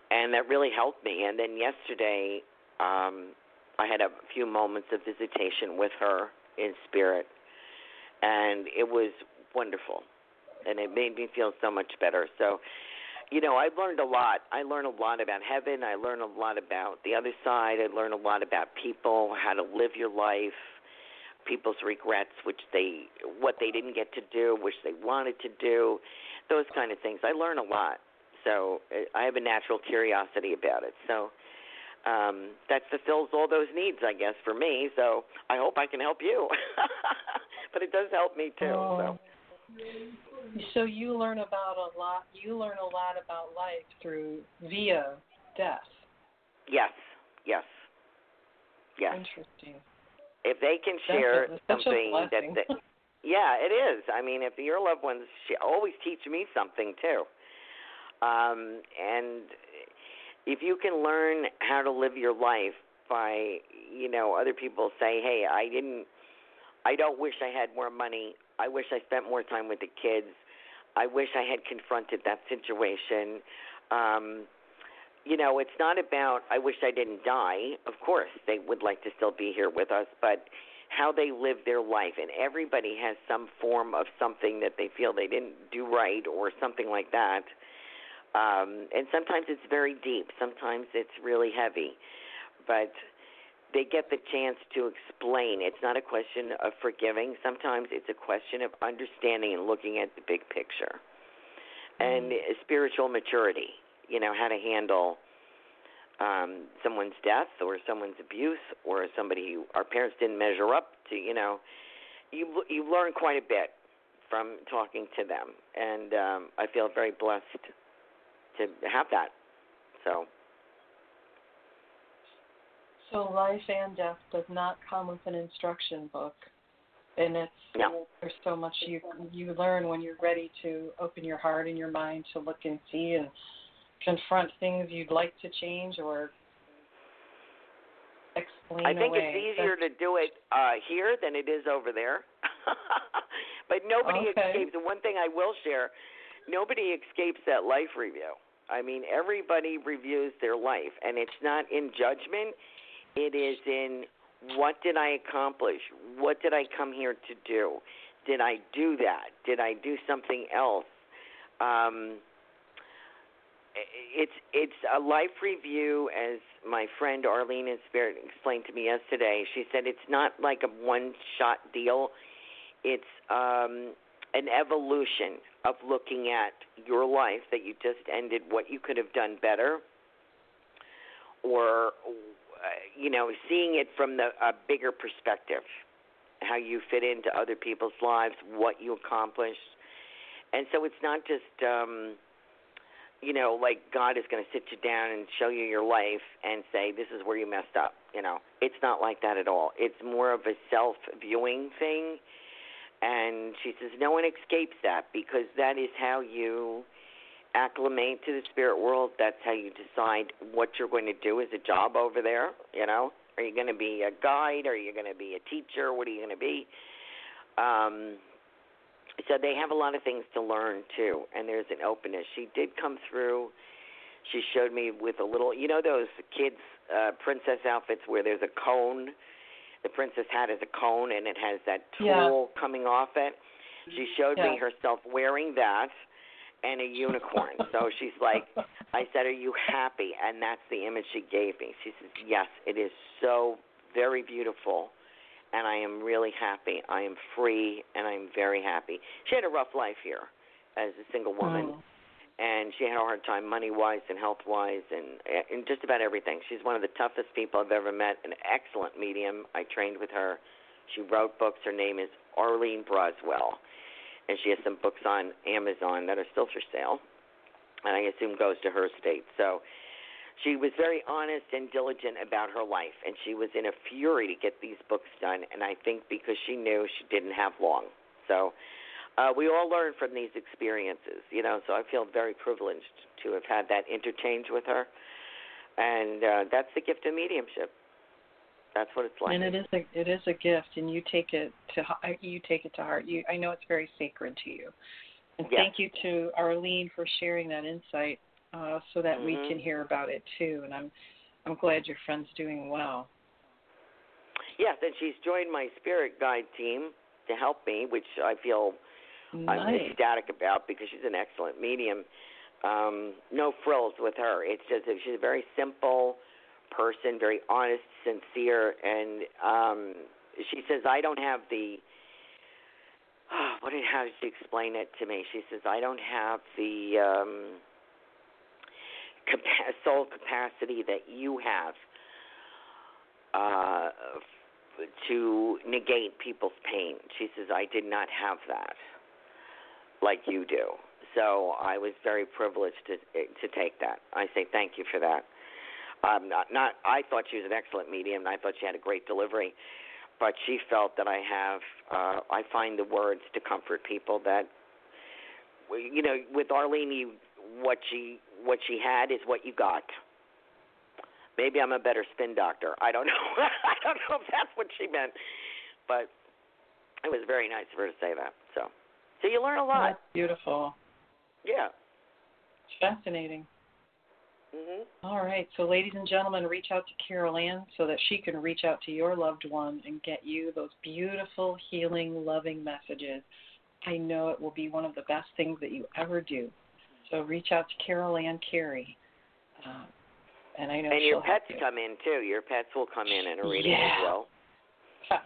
And that really helped me. And then yesterday, um, I had a few moments of visitation with her in spirit. And it was wonderful. And it made me feel so much better. So, you know, I've learned a lot. I learn a lot about heaven. I learn a lot about the other side. I learn a lot about people, how to live your life, people's regrets, which they what they didn't get to do, which they wanted to do, those kind of things. I learn a lot. So uh, I have a natural curiosity about it. So um, that fulfills all those needs, I guess, for me. So I hope I can help you. but it does help me too. Oh. So you learn about a lot. You learn a lot about life through via death. Yes, yes, yes. Interesting. If they can share that's such a something that, they, yeah, it is. I mean, if your loved ones always teach me something too, um, and if you can learn how to live your life by, you know, other people say, hey, I didn't, I don't wish I had more money. I wish I spent more time with the kids. I wish I had confronted that situation. Um, you know, it's not about I wish I didn't die. Of course, they would like to still be here with us, but how they live their life, and everybody has some form of something that they feel they didn't do right or something like that. Um, and sometimes it's very deep, sometimes it's really heavy, but they get the chance to explain. It's not a question of forgiving. Sometimes it's a question of understanding and looking at the big picture and Mm-hmm. spiritual maturity. You know how to handle um, someone's death or someone's abuse or somebody who our parents didn't measure up to. You know, you you learn quite a bit from talking to them, and um, I feel very blessed to have that. So So life and death does not come with an instruction book, and it's No. there's so much you you learn when you're ready to open your heart and your mind to look and see and confront things you'd like to change or explain I think away. it's easier to do it uh, here than it is over there. but nobody Okay. escapes. And one thing I will share, nobody escapes that life review. I mean, everybody reviews their life, and it's not in judgment. It is in what did I accomplish? What did I come here to do? Did I do that? Did I do something else? Um, it's it's a life review as my friend Arlene in Spirit explained to me yesterday. She said it's not like a one shot deal. It's um an evolution of looking at your life that you just ended, what you could have done better, or you know, seeing it from the a bigger perspective, how you fit into other people's lives, what you accomplished, and so it's not just um, you know, like God is going to sit you down and show you your life and say this is where you messed up. You know, it's not like that at all. It's more of a self-viewing thing. And she says no one escapes that because that is how you acclimate to the spirit world. That's how you decide what you're going to do as a job over there. You know, are you going to be a guide? Are you going to be a teacher? What are you going to be? Um, so they have a lot of things to learn too, and there's an openness. She did come through. She showed me with a little, you know, those kids' uh, princess outfits where there's a cone. The princess hat is a cone, and it has that Yeah. tulle coming off it. She showed me herself wearing that and a unicorn. so she's like, I said, "Are you happy?" And that's the image she gave me. She says, "Yes, it is so very beautiful." and I am really happy. I am free, and I'm very happy. She had a rough life here as a single woman, Mm. and she had a hard time money wise and health wise, and and just about everything. She's one of the toughest people I've ever met. An excellent medium. I trained with her. She wrote books. Her name is Arlene Broswell, and she has some books on Amazon that are still for sale, and I assume goes to her state. So she was very honest and diligent about her life, and she was in a fury to get these books done. And I think because she knew she didn't have long, so uh, we all learn from these experiences, you know. So I feel very privileged to have had that interchange with her, and uh, that's the gift of mediumship. That's what it's like. And it is a it is a gift, and you take it to you take it to heart. You I know it's very sacred to you. And Yes. thank you to Arlene for sharing that insight, uh, so that we Mhm. can hear about it too. And I'm I'm glad your friend's doing well. Yes, and she's joined my spirit guide team to help me, which I feel I'm ecstatic about because she's an excellent medium. Um, no frills with her. It's just she's a very simple person, very honest, sincere, and um, she says, "I don't have the." Oh, what did how did she explain it to me? She says, "I don't have the um, capa- soul capacity that you have uh, f- to negate people's pain." She says, "I did not have that." like you do. So I was very privileged to to take that. I say thank you for that. Um, not, not I thought she was an excellent medium, and I thought she had a great delivery, but she felt that I have. Uh, I find the words to comfort people that, you know, with Arlene, you, what she what she had is what you got. Maybe I'm a better spin doctor. I don't know. I don't know if that's what she meant, but it was very nice of her to say that. So. So you learn a lot. That's beautiful. Yeah. Fascinating. Mm-hmm. All right. So, ladies and gentlemen, reach out to Carol Ann so that she can reach out to your loved one and get you those beautiful, healing, loving messages. I know it will be one of the best things that you ever do. So, reach out to Carol Ann Carey. Uh, and I know And your pets come in too. Your pets will come in in a reading Yeah. as well.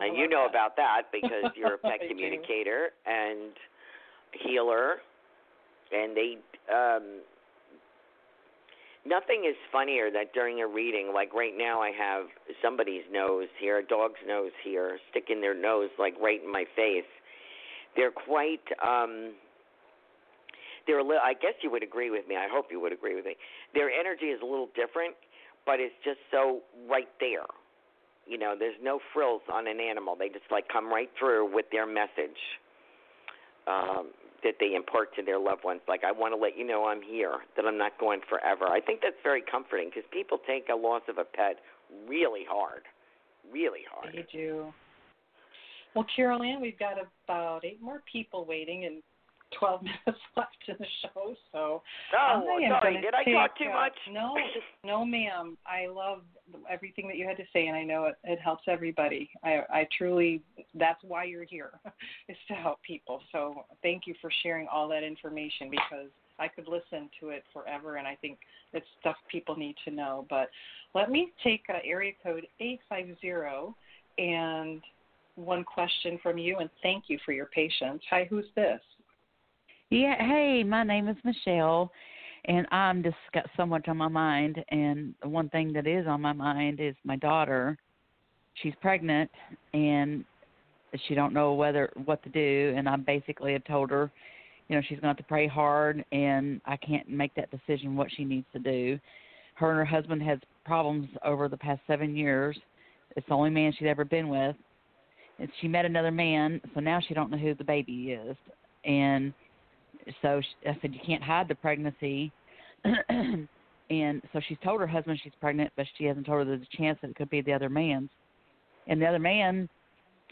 And you know that. about that because you're a pet I do. communicator and healer, and they. um Nothing is funnier that during a reading, like right now, I have somebody's nose here, a dog's nose here, sticking their nose like right in my face. They're quite. um they're a little, I guess you would agree with me. I hope you would agree with me. Their energy is a little different, but it's just so right there. You know, there's no frills on an animal. They just like come right through with their message um, that they impart to their loved ones. Like, I want to let you know I'm here, that I'm not going forever. I think that's very comforting because people take a loss of a pet really hard, really hard. You do. Well, Carol Ann, we've got about eight more people waiting and 12 minutes left in the show. So Oh, I sorry. Did I talk too uh, much? No, no, ma'am. I love everything that you had to say, and I know it, it helps everybody. I, I truly, that's why you're here, is to help people. So thank you for sharing all that information because I could listen to it forever, and I think it's stuff people need to know. But let me take uh, area code 850 and one question from you, and thank you for your patience. Hi, who's this? Yeah, hey, my name is Michelle, and I'm just got so much on my mind. And the one thing that is on my mind is my daughter. She's pregnant, and she don't know whether what to do. And I basically have told her, you know, she's going to have to pray hard, and I can't make that decision what she needs to do. Her and her husband has problems over the past seven years. It's the only man she's ever been with. And she met another man, so now she don't know who the baby is. And so she, I said, you can't hide the pregnancy. and so she's told her husband she's pregnant, but she hasn't told her there's a chance that it could be the other man's. And the other man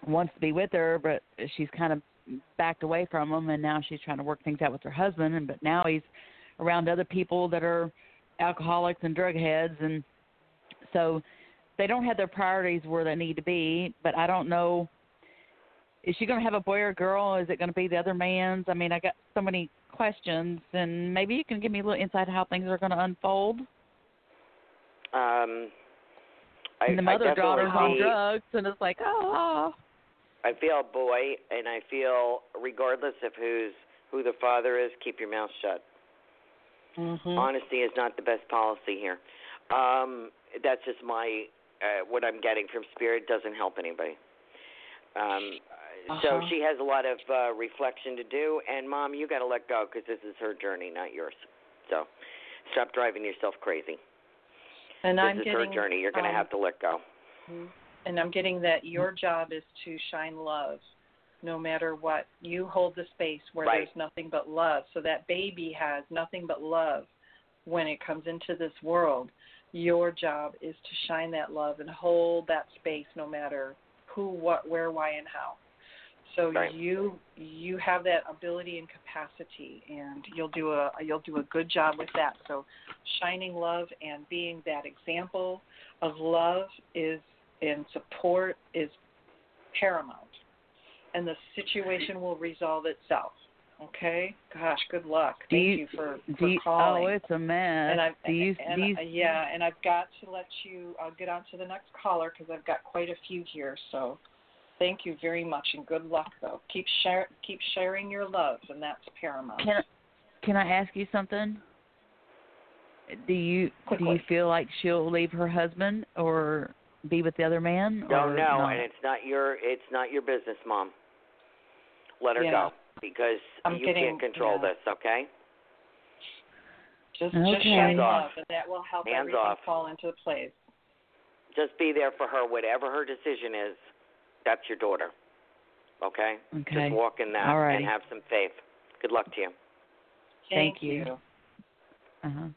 wants to be with her, but she's kind of backed away from him, and now she's trying to work things out with her husband. And but now he's around other people that are alcoholics and drug heads, and so they don't have their priorities where they need to be. But I don't know is she going to have a boy or girl? Is it going to be the other man's? I mean, I got so many questions, and maybe you can give me a little insight how things are going to unfold. Um, I, and the mother daughter's on drugs, and it's like, oh, I feel a boy, and I feel regardless of who's who the father is, keep your mouth shut. Mm-hmm. Honesty is not the best policy here. Um, that's just my uh, what I'm getting from spirit doesn't help anybody. Um, So Uh-huh. she has a lot of uh, reflection to do, and mom, you got to let go because this is her journey, not yours. So stop driving yourself crazy. And this I'm This is getting, her journey. You're going to um, have to let go. And I'm getting that your job is to shine love, no matter what. You hold the space where Right. there's nothing but love. So that baby has nothing but love when it comes into this world. Your job is to shine that love and hold that space, no matter who, what, where, why, and how. So Right. you you have that ability and capacity, and you'll do a you'll do a good job with that. So shining love and being that example of love is and support is paramount, and the situation will resolve itself. Okay. Gosh, good luck. do Thank you, you, for, do for you, calling. oh, it's a mess. and I do you, and, do you, uh, yeah, and I've got to let you. I'll get on to the next caller because I've got quite a few here. So, thank you very much, and good luck. Though, keep share, keep sharing your love, and that's paramount. Can can I ask you something? Do you do you feel like she'll leave her husband or be with the other man? Don't or know, no? and it's not your it's not your business, mom. Let her Yeah. go because I'm you getting- can't control yeah. this. Okay. just Okay. just shine Hands love, off. and that will help Hands everything off. fall into place. Just be there for her, whatever her decision is. That's your daughter. Okay. Okay. Just walk in that All and have some faith. Good luck to you. Thank you. Uh-huh.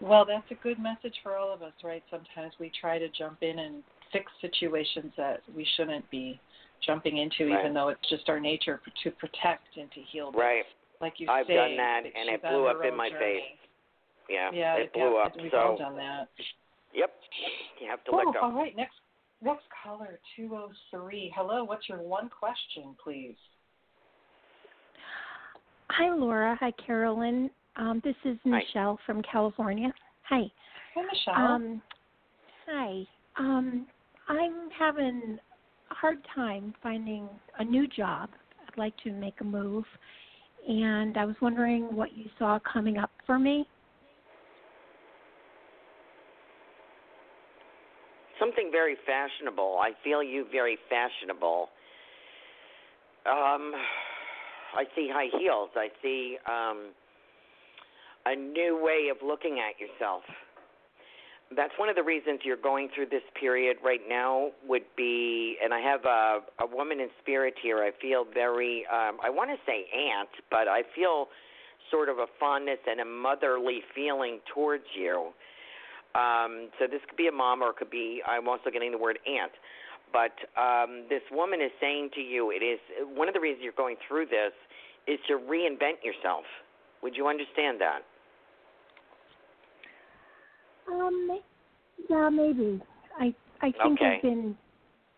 Well, that's a good message for all of us, right? Sometimes we try to jump in and fix situations that we shouldn't be jumping into, Right. even though it's just our nature to protect and to heal. them. Right. like you said, I've say, done that, that and it blew up in my journey. face. Yeah, Yeah, it blew yeah, up. We've so, all done that. yep, you have to Oh, let go. all right. Next, next caller, two oh three. Hello. What's your one question, please? Hi, Laura. Hi, Carol Ann. Um, this is Hi. Michelle from California. Hi. Hi, Michelle. Um, hi. Um, I'm having a hard time finding a new job. I'd like to make a move, and I was wondering what you saw coming up for me. Something very fashionable. I feel you very fashionable. Um, I see high heels. I see um, a new way of looking at yourself. That's one of the reasons you're going through this period right now. Would be, and I have a, a woman in spirit here. I feel very, um, I want to say aunt, but I feel sort of a fondness and a motherly feeling towards you. Um, so this could be a mom or it could be, I'm also getting the word aunt. But um, this woman is saying to you, it is one of the reasons you're going through this is to reinvent yourself. Would you understand that? Um, yeah, maybe. I I think Okay. I've been,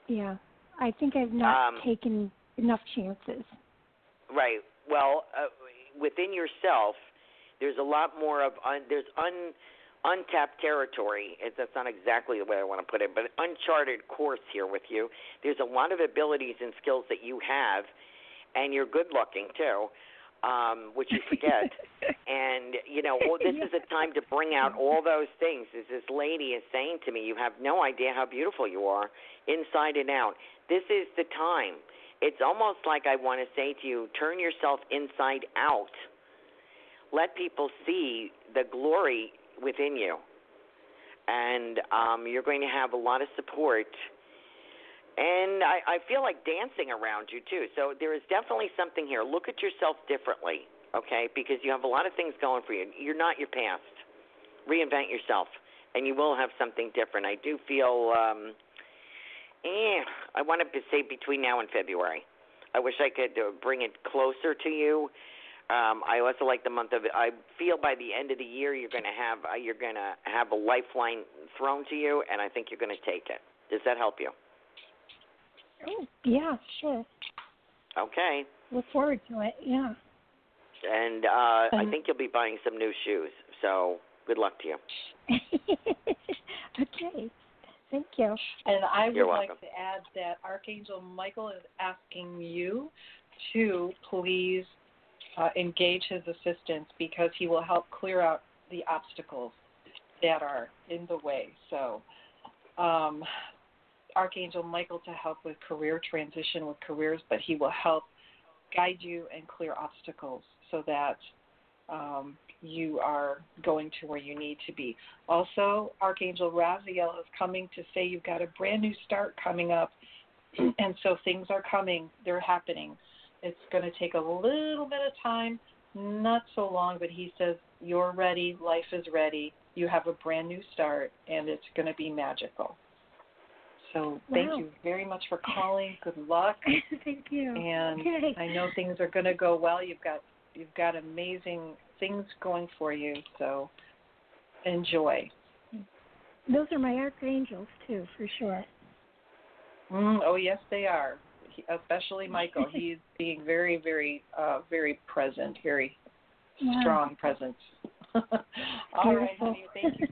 yeah. I think I've not Um, taken enough chances. Right. Well, uh, within yourself, there's a lot more of un, there's un untapped territory. It, that's not exactly the way I want to put it, but uncharted course here with you. There's a lot of abilities and skills that you have, and you're good looking too, um, which you forget. and you know, well, this is a time to bring out all those things. As this lady is saying to me, you have no idea how beautiful you are inside and out. This is the time. It's almost like I want to say to you, turn yourself inside out. Let people see the glory within you. And um, you're going to have a lot of support. And I, I feel like dancing around you, too. So there is definitely something here. Look at yourself differently, okay? Because you have a lot of things going for you. You're not your past. Reinvent yourself, and you will have something different. I do feel. Um, Eh, I want to say between now and February. I wish I could uh, bring it closer to you. Um, I also like the month of. I feel by the end of the year you're going to have uh, you're going to have a lifeline thrown to you, and I think you're going to take it. Does that help you? Oh, yeah, sure. Okay. Look forward to it. Yeah. And uh, I Um, think you'll be buying some new shoes. So good luck to you. okay. Thank you. And I would You're like welcome. to add that Archangel Michael is asking you to please uh, engage his assistance because he will help clear out the obstacles that are in the way. So, um, Archangel Michael to help with career transition with careers, but he will help guide you and clear obstacles so that um, you are going to where you need to be. Also, Archangel Raziel is coming to say you've got a brand new start coming up, and so things are coming, they're happening. It's going to take a little bit of time, not so long, but he says you're ready, life is ready, you have a brand new start, and it's going to be magical. So thank you very much for calling. Good luck. Thank you. And Okay. I know things are going to go well. You've got you've got amazing things going for you. So enjoy. Those are my archangels too, for sure. Mm, oh yes, they are. He, especially Michael. He's being very, very, uh, very present. Very Wow. strong presence. All right, Beautiful. honey. Thank you.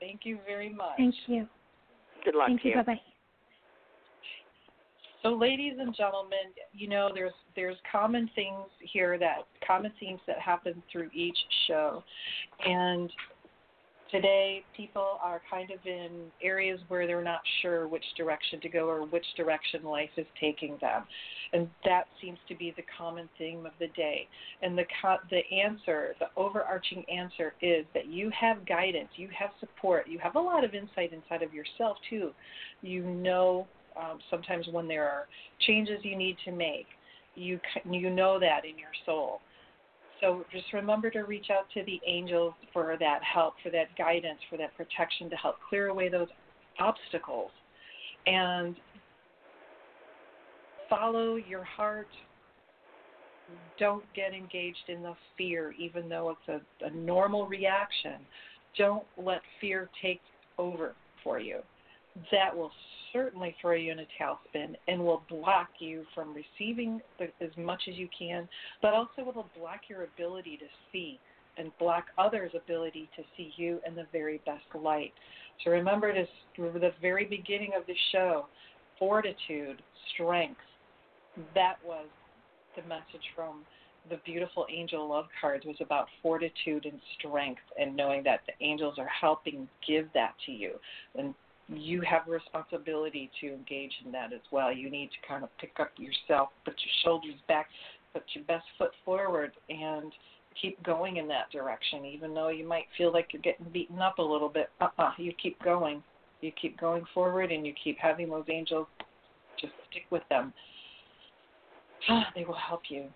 Thank you very much. Thank you. Good luck Thank to you. you. Bye bye. So, ladies and gentlemen, you know there's there's common things here that common themes that happen through each show, and today people are kind of in areas where they're not sure which direction to go or which direction life is taking them, and that seems to be the common theme of the day. And the the answer, the overarching answer, is that you have guidance, you have support, you have a lot of insight inside of yourself too. You know um, sometimes when there are changes you need to make, you you know that in your soul. So just remember to reach out to the angels for that help, for that guidance, for that protection to help clear away those obstacles, and follow your heart. Don't get engaged in the fear, even though it's a, a normal reaction. Don't let fear take over for you. That will certainly throw you in a tailspin and will block you from receiving the, as much as you can, but also will block your ability to see and block others' ability to see you in the very best light. So remember this the very beginning of the show, fortitude, strength. That was the message from the beautiful angel love cards was about fortitude and strength and knowing that the angels are helping give that to you and you have a responsibility to engage in that as well. You need to kind of pick up yourself put your shoulders back put your best foot forward and keep going in that direction. Even though you might feel like you're getting beaten up a little bit uh-uh you keep going. You keep going forward and you keep having those angels just stick with them. They will help you.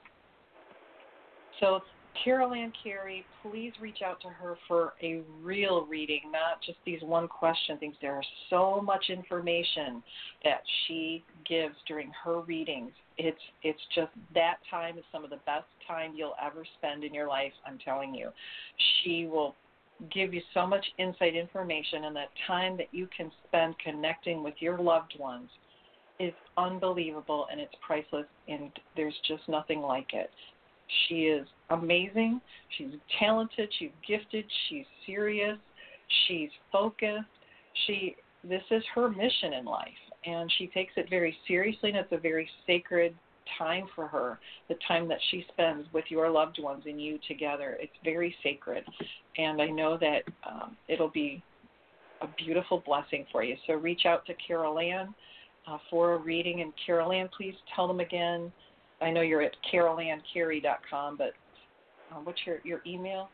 So, Carol Ann Carey, please reach out to her for a real reading, not just these one question things. There are so much information that she gives during her readings. It's it's just that time is some of the best time you'll ever spend in your life. I'm telling you, she will give you so much insight information, and that time that you can spend connecting with your loved ones is unbelievable and it's priceless and there's just nothing like it. She is amazing. She's talented, she's gifted, she's serious, she's focused. She this is her mission in life and she takes it very seriously and it's a very sacred time for her, the time that she spends with your loved ones and you together. It's very sacred. And I know that um, it'll be a beautiful blessing for you. So reach out to Carol Ann uh, for a reading. And Carol Ann, please tell them again. I know you're at carolanncarey.com, but uh, what's your, your email?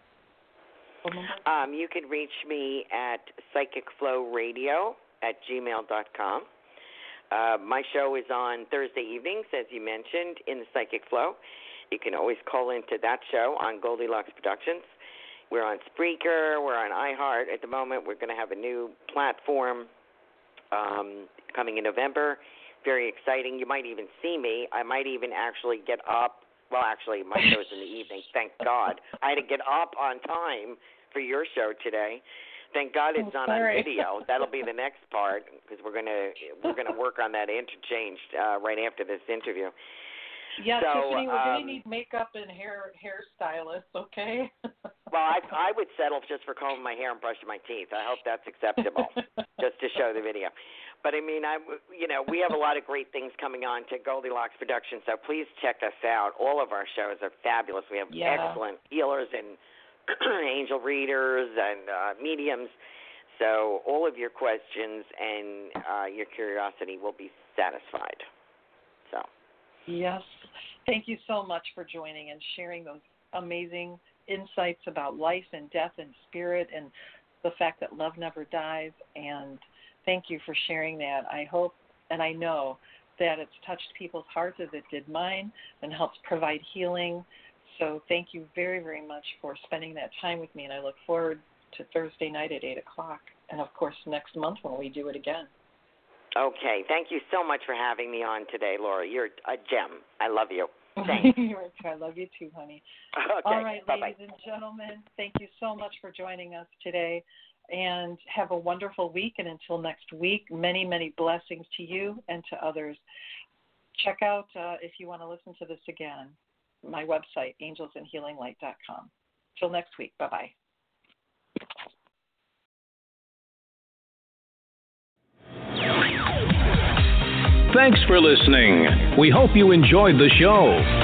Um, you can reach me at psychicflowradio at gmail.com. Uh, my show is on Thursday evenings, as you mentioned, in the Psychic Flow. You can always call into that show on Goldilocks Productions. We're on Spreaker, we're on iHeart. At the moment, we're going to have a new platform um, coming in November. Very exciting. You might even see me. I might even actually get up. Well, actually, my show's in the evening. Thank God. I had to get up on time for your show today. Thank God it's oh, not on video. That'll be the next part because we're gonna we're gonna work on that interchange uh, right after this interview. Yeah, so, Tiffany, we're um, gonna need makeup and hair hairstylists, okay? well, I I would settle just for combing my hair and brushing my teeth. I hope that's acceptable, just to show the video. But I mean, I you know we have a lot of great things coming on to Goldilocks Productions, so please check us out. All of our shows are fabulous. We have Yeah. excellent healers and angel readers and uh, mediums. So all of your questions and uh, your curiosity will be satisfied. So Yes. Thank you so much for joining and sharing those amazing insights about life and death and spirit and the fact that love never dies. And thank you for sharing that. I hope and I know that it's touched people's hearts as it did mine and helps provide healing. So thank you very, very much for spending that time with me. And I look forward to Thursday night at 8 o'clock. And of course, next month when we do it again. okay, thank you so much for having me on today, Laura. You're a gem. I love you. Thanks. I love you too, honey. Okay, All right, bye-bye. ladies and gentlemen, thank you so much for joining us today. And have a wonderful week. And until next week, many, many blessings to you and to others. Check out, uh, if you want to listen to this again, my website, angelsandhealinglight.com. Till next week. Bye bye. Thanks for listening. We hope you enjoyed the show.